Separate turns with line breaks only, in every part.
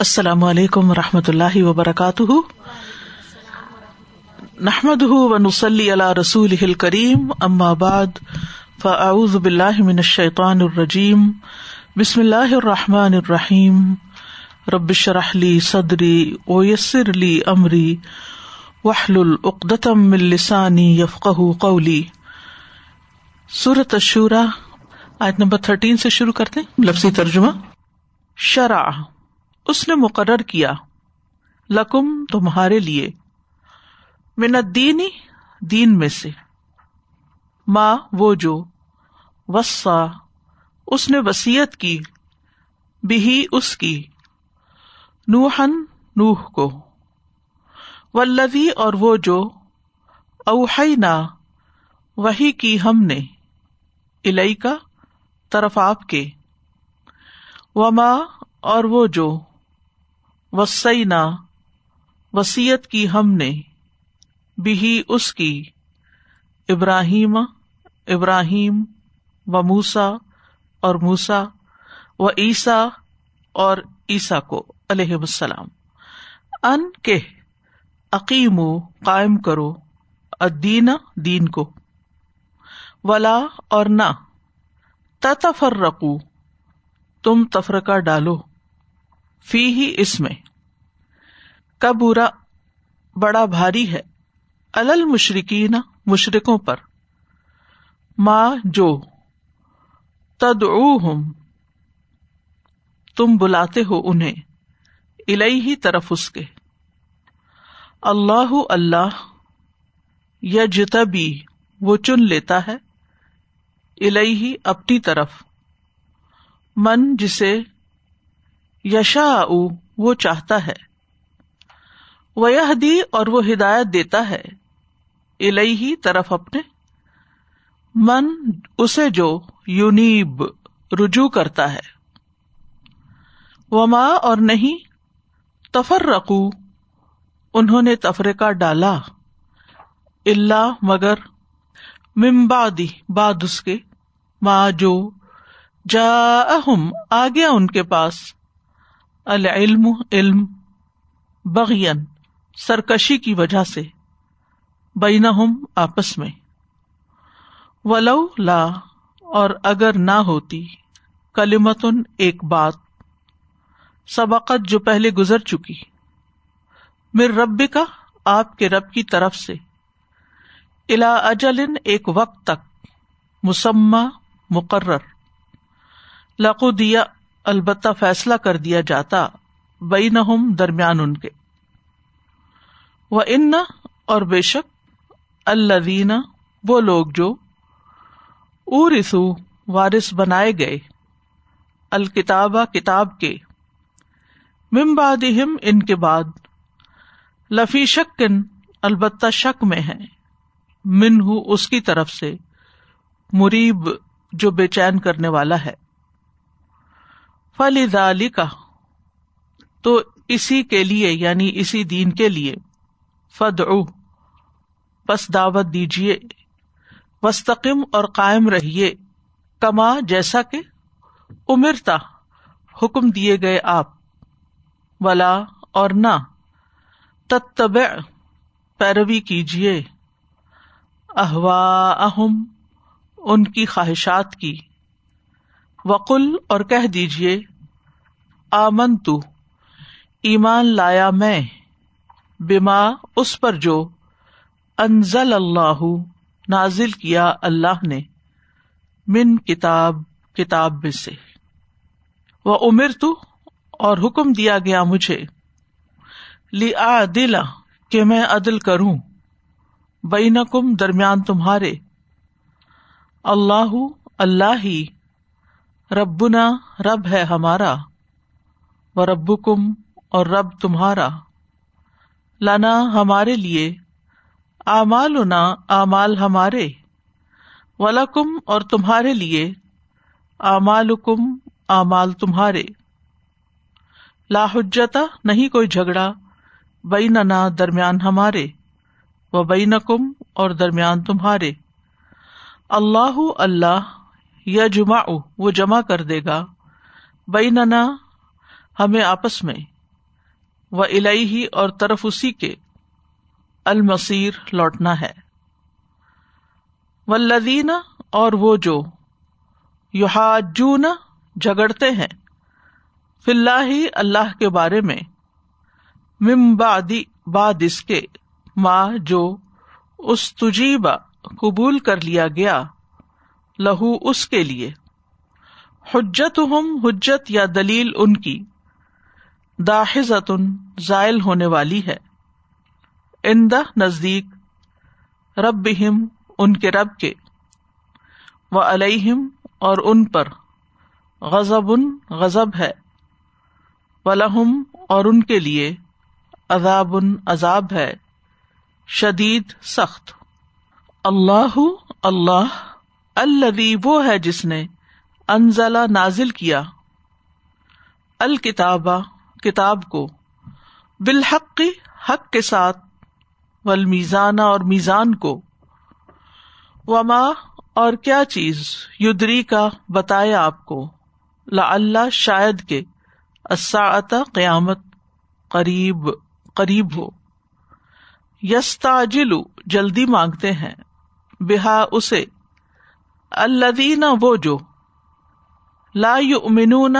السلام علیکم و رحمۃ اللہ وبرکاتہ۔ نحمد ونسلی علی رسول کریم ام بعد، فاعوذ باللہ من الشیطان الرجیم۔ بسم اللہ الرحمٰن الرحیم۔ ربش رحلی صدری اویسر علی عمری وحل العقدم السانی یفق قولی۔ صورت الشورا، آیت نمبر تھرٹین سے شروع کرتے لفظی ترجمہ۔ شرع۔ اس نے مقرر کیا، لکم تمہارے لیے منت دینی دین میں سے۔ ماں وہ جو وسا اس نے وسیعت کی بھی اس کی۔ نوہن نوح کو۔ ولوی اور وہ جو اوہینا وہی کی ہم نے الئی کا طرف آپ کے۔ وما، اور وہ جو وسینا، وسیعت کی ہم نے بھی اس کی۔ ابراہیم ابراہیم و موسا اور موسا و عیسا اور عیسا کو علیہ السلام۔ ان کے عقیم قائم کرو ادین دین کو۔ ولا اور نہ تفر تم تفرقہ ڈالو۔ فی ہی اس میں۔ کبورا بڑا بھاری ہے۔ الل مشرقین مشرقوں پر۔ ماں جو تد تم بلاتے ہو انہیں۔ الہی ہی طرف اس کے۔ اللہ اللہ یجتبی، وہ چن لیتا ہے۔ الہی ہی اپنی طرف۔ من جسے یشا وہ چاہتا ہے۔ وہ دی اور وہ ہدایت دیتا ہے۔ الہی طرف اپنے۔ من اسے جو یونیب رجوع کرتا ہے۔ وہ ماں اور نہیں تفر انہوں نے تفرقہ ڈالا۔ اللہ مگر ممبادی باد اس کے۔ ماں جو جا آ گیا ان کے پاس۔ العلم، علم بغین سرکشی کی وجہ سے بین آپس میں۔ ولو لا، اور اگر نہ ہوتی کلیمتن ایک بات۔ سبقت جو پہلے گزر چکی۔ میر رب کا آپ کے رب کی طرف سے۔ الا اجل، ایک وقت تک۔ مسمہ مقرر۔ لقو دیا البتہ فیصلہ کر دیا جاتا بئی نہ درمیان ان کے۔ وہ ان اور بے شک اللہ وہ لوگ جو ارسو وارث بنائے گئے الکتاب کتاب کے ممباد ان کے بعد لفی شکن البتہ شک میں ہے من ہوں اس کی طرف سے مریب جو بے چین کرنے والا ہے۔ فلی کا تو اسی کے لیے یعنی اسی دین کے لیے فد بس دعوت دیجیے وسطم اور قائم رہیے، کما جیسا کہ امرتا، حکم دیے گئے آپ، ولا اور نہ تب پیروی کیجیے احوا اہم ان کی خواہشات کی، وقل اور کہہ دیجیے آمن تو ایمان لایا میں بیما اس پر جو انزل اللہ نازل کیا اللہ نے من کتاب کتاب میں سے۔ وہ امر تو اور حکم دیا گیا مجھے لیا دلا کہ میں عدل کروں، بینکم درمیان تمہارے۔ اللہ اللہ ہی ربنا رب ہے ہمارا۔ و رب کم اور رب تمہارا۔ لانا ہمارے لیے امال امال ہمارے۔ ولکم اور تمہارے لیے امال کم امال تمہارے لاحجتا نہیں کوئی جھگڑا بئی ننا درمیان ہمارے، و بین کم اور درمیان تمہارے۔ اللہ اللہ یا جمع وہ جمع کر دے گا۔ بئی ننا ہمیں آپس میں، و الہی اور طرف اسی کے المسیر لوٹنا ہے۔ ولدین اور وہ جو یوحاجون جگڑتے ہیں، فی اللہ اللہ کے بارے میں ممبادی باد اس کے ماں جو اس تجیبا قبول کر لیا گیا، لہو اس کے لیے۔ حجت ہم حجت یا دلیل ان کی۔ داحزت زائل ہونے والی ہے۔ اندہ نزدیک رب ان کے رب کے۔ و علیہم اور ان پر۔ غزب ان غزب ہے۔ ولہم، اور ان کے لیے۔ عذاب ان عذاب ہے۔ شدید، سخت۔ اللہ اللہ الذي وہ ہے جس نے انزلہ نازل کیا۔ الکتابہ۔ کتاب کو بالحق، حق کے ساتھ ول میزانہ اور میزان کو۔ وما، اور کیا چیز یدری کا بتایا آپ کو۔ لا اللہ شاید کے اساطا قیامت قریب قریب ہو۔ یستا جلدی مانگتے ہیں۔ بحا اسے۔ الدین وہ جو لا یؤمنون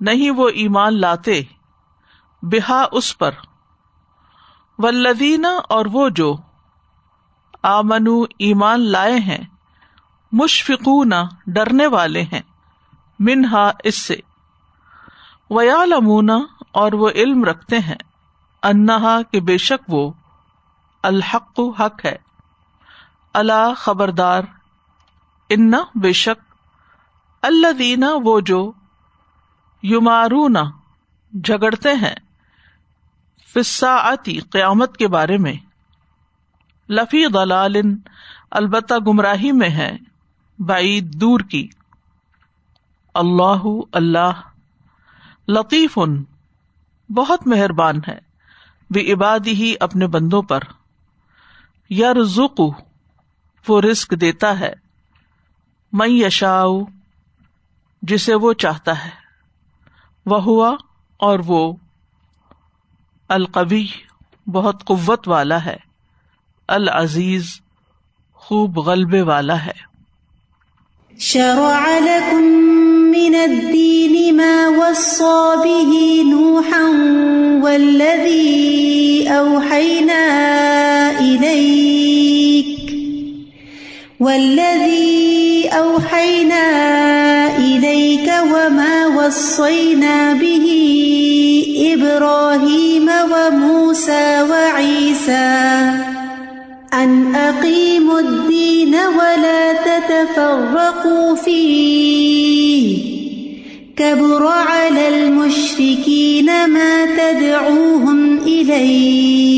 نہیں وہ ایمان لاتے بحا اس پر۔ ولدین اور وہ جو آمنو ایمان لائے ہیں، مشفقون، ڈرنے والے ہیں، منہا اس سے۔ ویالمون اور وہ علم رکھتے ہیں، انہا کہ بے شک وہ الحق، حق ہے۔ اللہ خبردار ان بے شک۔ اللہ دینا وہ جو یمارون جھگڑتے ہیں۔ فسا آتی قیامت کے بارے میں۔ لفی دلال البتہ گمراہی میں ہے بعید دور کی۔ اللہ اللہ لطیف ان بہت مہربان ہے۔ بھی عبادی ہی اپنے بندوں پر۔ یا رزق وہ رسک دیتا ہے۔ میں یشا جسے وہ چاہتا ہے۔ وہ ہوا اور وہ القوی، بہت قوت والا ہے، العزیز، خوب غلبے والا ہے۔
شرع لكم من الدين ما وصى به نوحا والذي أوحينا إليك والذي أوحينا إليك وصينا به إبراهيم وموسى وعيسى أن أقيموا الدين ولا تتفرقوا فيه كبر على المشركين ما تدعوهم إليه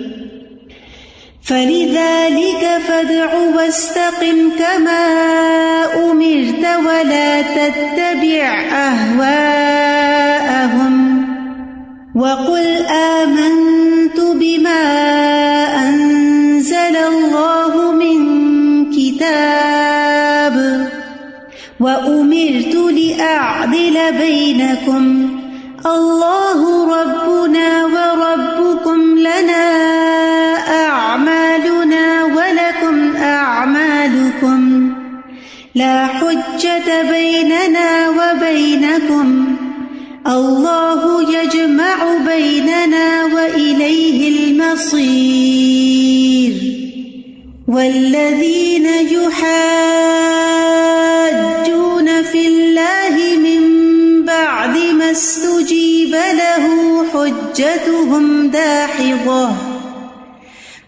فلذلك فادع واستقم كما أمرت ولا تتبع أهواءهم وقل آمنت بما أنزل الله من كتاب وأمرت لأعدل بينكم الله ربنا وربكم لا حجة بيننا وبينكم، الله يجمع بيننا وإليه المصير. والذين يحاجون في الله من بعد ما استجيب له حجتهم داحظة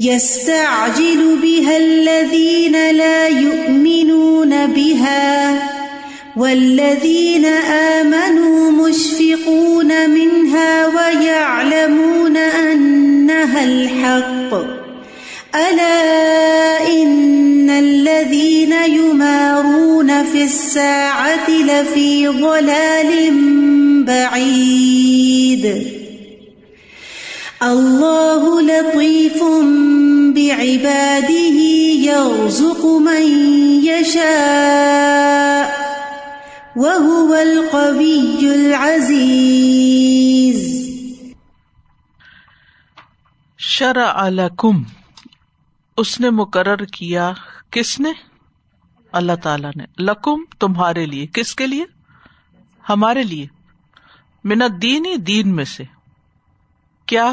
يستعجل بها الذين لا يؤمنون بها والذين آمنوا مشفقون منها ويعلمون أنها الحق ألا إن الذين يمارون في الساعة لفي ضلال بعيد الله لطيف بعباده يرزق من يشاء وهو القوي العزيز
شرع لکم اس نے مقرر کیا کس نے اللہ تعالی نے لکم تمہارے لیے کس کے لیے ہمارے لیے منت دینی دین میں سے کیا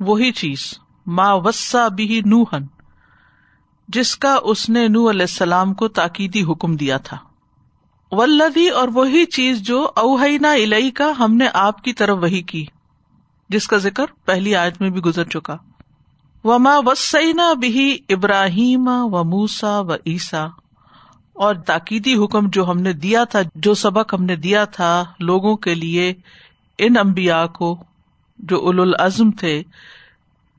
وہی چیز، ما وسا بھی نوہن جس کا اس نے نو علیہ السلام کو تاکیدی حکم دیا تھا۔ ولدی اور وہی چیز جو اوہینا الئی کا ہم نے آپ کی طرف وہی کی، جس کا ذکر پہلی آیت میں بھی گزر چکا۔ وما وسینا بھی ابراہیم و موسا و عیسا اور تاکیدی حکم جو ہم نے دیا تھا، جو سبق ہم نے دیا تھا لوگوں کے لیے ان امبیا کو جو اول العزم تھے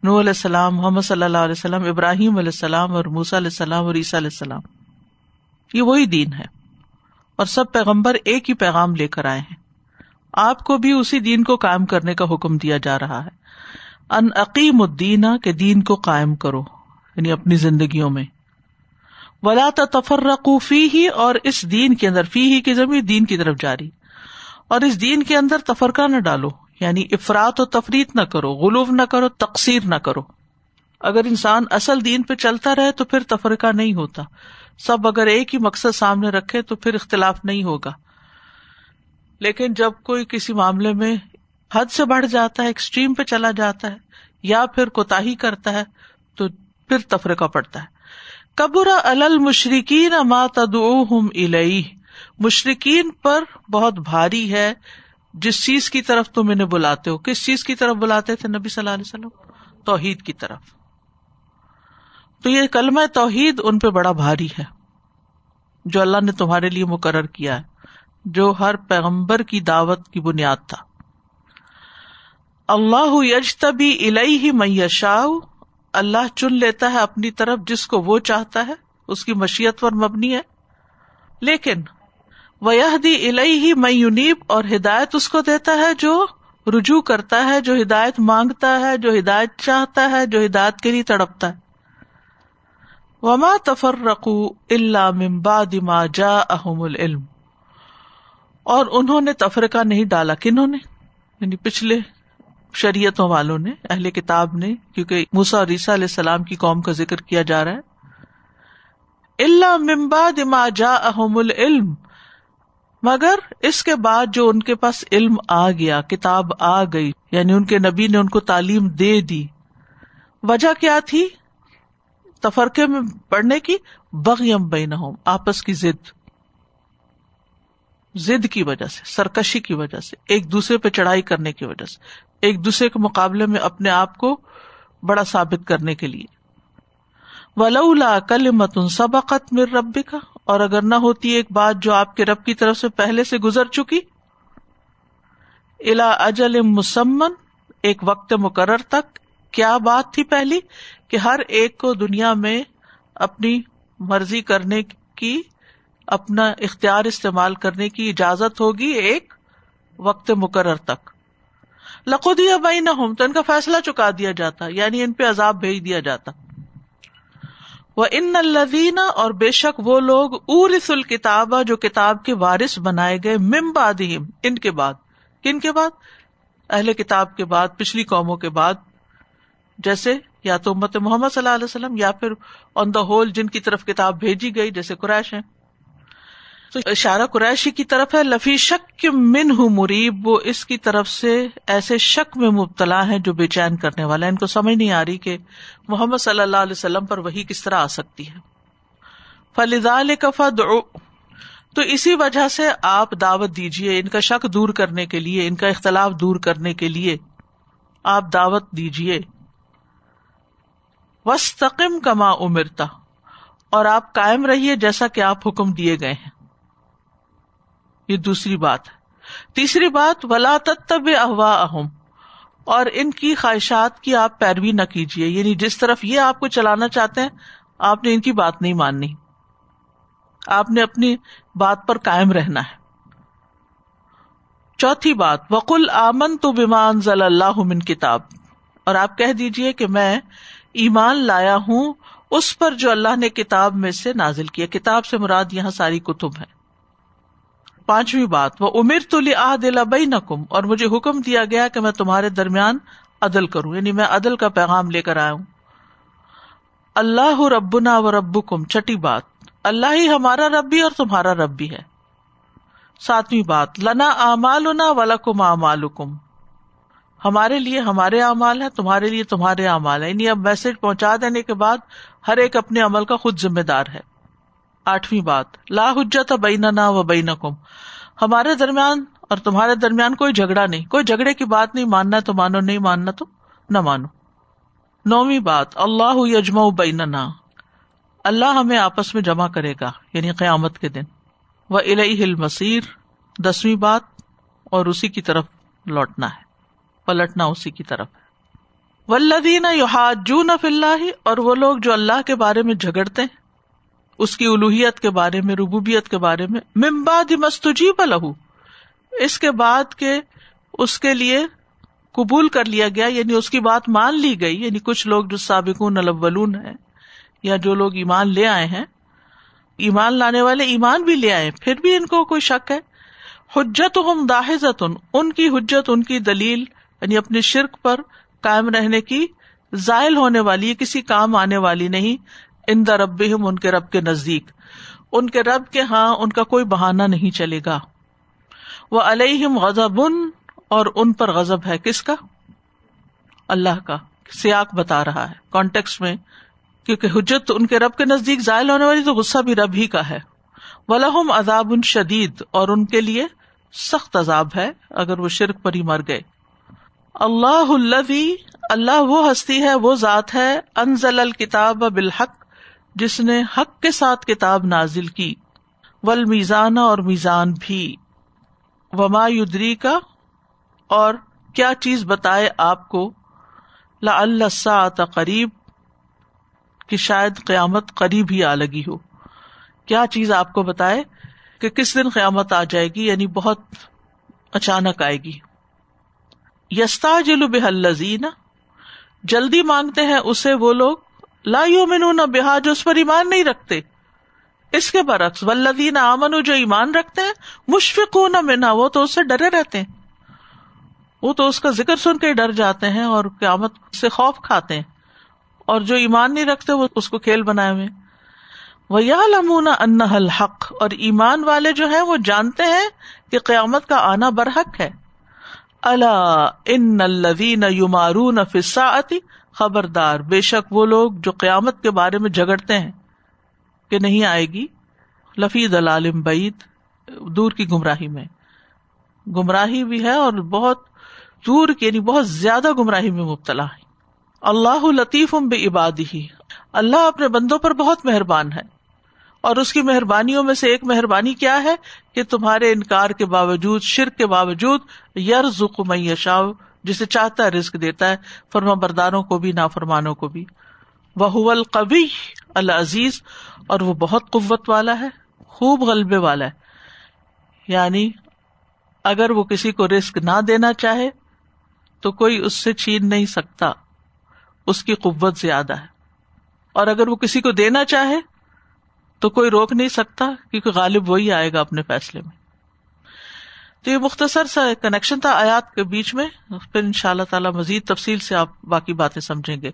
نو علیہ السلام، محمد صلی اللہ علیہ وسلم، ابراہیم علیہ السلام اور موسا علیہ السلام اور عیسیٰ علیہ السلام، یہ وہی دین ہے۔ اور سب پیغمبر ایک ہی پیغام لے کر آئے ہیں۔ آپ کو بھی اسی دین کو قائم کرنے کا حکم دیا جا رہا ہے۔ ان عقیم الدین کے دین کو قائم کرو یعنی اپنی زندگیوں میں۔ ولا تفرقو فی ہی اور اس دین کے اندر فی ہی کی زمین دین کی طرف جاری۔ اور اس دین کے اندر تفرقہ نہ ڈالو۔ یعنی افراد و تفریح نہ کرو غلوف نہ کرو تقسیر نہ کرو۔ اگر انسان اصل دین پہ چلتا رہے تو پھر تفرقہ نہیں ہوتا۔ سب اگر ایک ہی مقصد سامنے رکھے تو پھر اختلاف نہیں ہوگا۔ لیکن جب کوئی کسی معاملے میں حد سے بڑھ جاتا ہے ایکسٹریم پہ چلا جاتا ہے، یا پھر کوتا ہی کرتا ہے، تو پھر تفرقہ پڑتا ہے۔ قبر المشرقین تدعوہم الیہ۔ مشرقین پر بہت بھاری ہے جس چیز کی طرف تم انہیں بلاتے ہو، کس چیز کی طرف بلاتے تھے نبی صلی اللہ علیہ وسلم؟ توحید کی طرف۔ تو یہ کلمہ توحید ان پہ بڑا بھاری ہے، جو اللہ نے تمہارے لیے مقرر کیا ہے، جو ہر پیغمبر کی دعوت کی بنیاد تھا۔ اللہ یجتبی الہی میشا اللہ چن لیتا ہے اپنی طرف جس کو وہ چاہتا ہے، اس کی مشیت پر مبنی ہے۔ لیکن وہ دی الہی میونیب اور ہدایت اس کو دیتا ہے جو رجوع کرتا ہے، جو ہدایت مانگتا ہے، جو ہدایت چاہتا ہے، جو ہدایت کے لیے تڑپتا ہے۔ وما تفر رقو اللہ ممبا دما جا احم العلم۔ اور انہوں نے تفرقہ نہیں ڈالا۔ کنہوں نے؟ یعنی پچھلے شریعتوں والوں نے، اہل کتاب نے، کیونکہ موسا اور عیسیٰ علیہ السلام کی قوم کا ذکر کیا جا رہا ہے۔ اللہ ممبا دما جا احم العلم۔ مگر اس کے بعد جو ان کے پاس علم آ گیا، کتاب آ گئی یعنی ان کے نبی نے ان کو تعلیم دے دی۔ وجہ کیا تھی؟ تفرقے میں پڑھنے کی بغیم بین آپس کی ضد۔ ضد کی وجہ سے، سرکشی کی وجہ سے، ایک دوسرے پہ چڑھائی کرنے کی وجہ سے، ایک دوسرے کے مقابلے میں اپنے آپ کو بڑا ثابت کرنے کے لیے۔ ولولا کل متن سبقت مر ربی کا اور اگر نہ ہوتی ایک بات جو آپ کے رب کی طرف سے پہلے سے گزر چکی الا اجل مسمن، ایک وقت مقرر تک، کیا بات تھی پہلی کہ ہر ایک کو دنیا میں اپنی مرضی کرنے کی، اپنا اختیار استعمال کرنے کی اجازت ہوگی ایک وقت مقرر تک۔ لقودیا بھائی نہ ہوں تو ان کا فیصلہ چکا دیا جاتا یعنی ان پہ عذاب بھیج دیا جاتا۔ وہ ان الدینہ اور بے شک وہ لوگ ارس الکتاب جو کتاب کے وارث بنائے گئے ممبادیم ان کے بعد۔ کن کے بعد؟ اہل کتاب کے بعد، پچھلی قوموں کے بعد۔ جیسے یا تو امت محمد صلی اللہ علیہ وسلم، یا پھر آن دا ہول جن کی طرف کتاب بھیجی گئی، جیسے قریش ہیں۔ تو اشارہ قریشی کی طرف ہے، لفی شک من ہوں مریب، وہ اس کی طرف سے ایسے شک میں مبتلا ہے جو بے چین کرنے والا ہے ان کو سمجھ نہیں آ رہی کہ محمد صلی اللہ علیہ وسلم پر وہی کس طرح آ سکتی ہے۔ فلزا کفا تو اسی وجہ سے آپ دعوت دیجیے ان کا شک دور کرنے کے لیے، ان کا اختلاف دور کرنے کے لیے۔ آپ دعوت دیجیے وسطم کما امرتا اور آپ قائم رہیے جیسا کہ آپ حکم دیے گئے ہیں۔ یہ دوسری بات ہے۔ تیسری بات، ولا تب احوا اہم اور ان کی خواہشات کی آپ پیروی نہ کیجیے یعنی جس طرف یہ آپ کو چلانا چاہتے ہیں، آپ نے ان کی بات نہیں ماننی۔ آپ نے اپنی بات پر قائم رہنا ہے۔ چوتھی بات وکل آمن تو بیمان ضل اللہ من کتاب۔ اور آپ کہہ دیجیے کہ میں ایمان لایا ہوں اس پر جو اللہ نے کتاب میں سے نازل کیا۔ کتاب سے مراد یہاں ساری کتب ہے پانچویں بات، وہ امیر تو لیا دلا بئی نقم اور مجھے حکم دیا گیا کہ میں تمہارے درمیان عدل کروں یعنی میں عدل کا پیغام لے کر آیا ہوں۔ اللہ ربنا و رب کم چھٹی بات۔ اللہ ہی ہمارا رب بھی اور تمہارا رب بھی ہے۔ ساتویں بات، لنا امال ولا کم امال ہمارے لیے ہمارے اعمال ہے تمہارے لیے تمہارے اعمال ہے یعنی اب میسج پہنچا دینے کے بعد ہر ایک اپنے عمل کا خود ذمہ دار ہے۔ آٹھویں بات۔ لا حجت بیننا و بین کم ہمارے درمیان اور تمہارے درمیان کوئی جھگڑا نہیں۔ کوئی جھگڑے کی بات نہیں۔ ماننا تو مانو، نہیں ماننا تو نہ مانو۔ نویں بات۔ اللہ یجما بین اللہ ہمیں آپس میں جمع کرے گا یعنی قیامت کے دن۔ وہ الہ مسیر دسویں بات۔ اور اسی کی طرف لوٹنا ہے۔ پلٹنا اسی کی طرف ہے۔ ولدین یوحاجون فی اللہ۔ اور وہ لوگ جو اللہ کے بارے میں جھگڑتے ہیں اس کی الوحیت کے بارے میں، ربوبیت کے بارے میں ممباد مستجیب لہو۔ اس کے بعد کے اس کے لیے قبول کر لیا گیا یعنی اس کی بات مان لی گئی یعنی کچھ لوگ جو سابقون الاولون ہیں یا جو لوگ ایمان لے آئے ہیں، ایمان لانے والے ایمان بھی لے آئے، پھر بھی ان کو کوئی شک ہے؟ حجت ہم داحزت ان کی حجت، ان کی دلیل یعنی اپنے شرک پر قائم رہنے کی ذائل ہونے والی، کسی کام آنے والی نہیں ان دا رب ان کے رب کے نزدیک۔ ان کے رب کے ہاں ان کا کوئی بہانا نہیں چلے گا۔ وہ علیہم غزب اور ان پر غزب ہے۔ کس کا؟ اللہ کا۔ سیاق بتا رہا ہے۔ کانٹیکس میں، کیونکہ حجت ان کے رب کے نزدیک ذائل ہونے والی تو غصہ بھی رب ہی کا ہے۔ ولہم عذاب ان شدید، اور ان کے لیے سخت عذاب ہے اگر وہ شرک پر ہی مر گئے۔ اللہ اللہ وہ ہستی ہے، وہ ذات ہے، انزل الکتاب بالحق جس نے حق کے ساتھ کتاب نازل کی ول میزان اور میزان بھی۔ وما یدری کا اور کیا چیز بتائے آپ کو؟ لا اللہ قریب، کہ شاید قیامت قریب ہی آ لگی ہو۔ کیا چیز آپ کو بتائے کہ کس دن قیامت آ جائے گی؟ یعنی بہت اچانک آئے گی۔ یستا جلو بحلزین جلدی مانگتے ہیں اسے وہ لوگ لا یومنون بہا، جو اس پر ایمان نہیں رکھتے۔ اس کے برعکس ولدین امن جو ایمان رکھتے ہیں مشفق نہ وہ تو اس سے ڈرے رہتے ہیں۔ وہ تو اس کا ذکر سن کے ڈر جاتے ہیں اور قیامت سے خوف کھاتے ہیں۔ اور جو ایمان نہیں رکھتے، وہ اس کو کھیل بنائے ہوئے وہ یا لمونا ان الحق، اور ایمان والے جو ہیں، وہ جانتے ہیں کہ قیامت کا آنا برحق ہے۔ اللہ ان الدین یمارون فساطی خبردار۔ بے شک وہ لوگ جو قیامت کے بارے میں جھگڑتے ہیں کہ نہیں آئے گی لفید العالم بعید دور کی گمراہی میں۔ گمراہی بھی ہے اور بہت دور کی یعنی بہت زیادہ گمراہی میں مبتلا ہے۔ اللہ لطیف بے عبادی ہی اللہ اپنے بندوں پر بہت مہربان ہے۔ اور اس کی مہربانیوں میں سے ایک مہربانی کیا ہے؟ کہ تمہارے انکار کے باوجود، شرک کے باوجود یر ذک میشا جسے چاہتا ہے رسک دیتا ہے فرما برداروں کو بھی، نافرمانوں کو بھی۔ وہ القبی العزیز اور وہ بہت قوت والا ہے، خوب غلبے والا ہے۔ یعنی اگر وہ کسی کو رسک نہ دینا چاہے، تو کوئی اس سے چھین نہیں سکتا۔ اس کی قوت زیادہ ہے۔ اور اگر وہ کسی کو دینا چاہے، تو کوئی روک نہیں سکتا کیونکہ غالب وہی آئے گا اپنے فیصلے میں۔ تو یہ مختصر سا کنیکشن تھا آیات کے بیچ میں، پھر ان شاء اللہ تعالی مزید تفصیل سے آپ باقی باتیں سمجھیں گے۔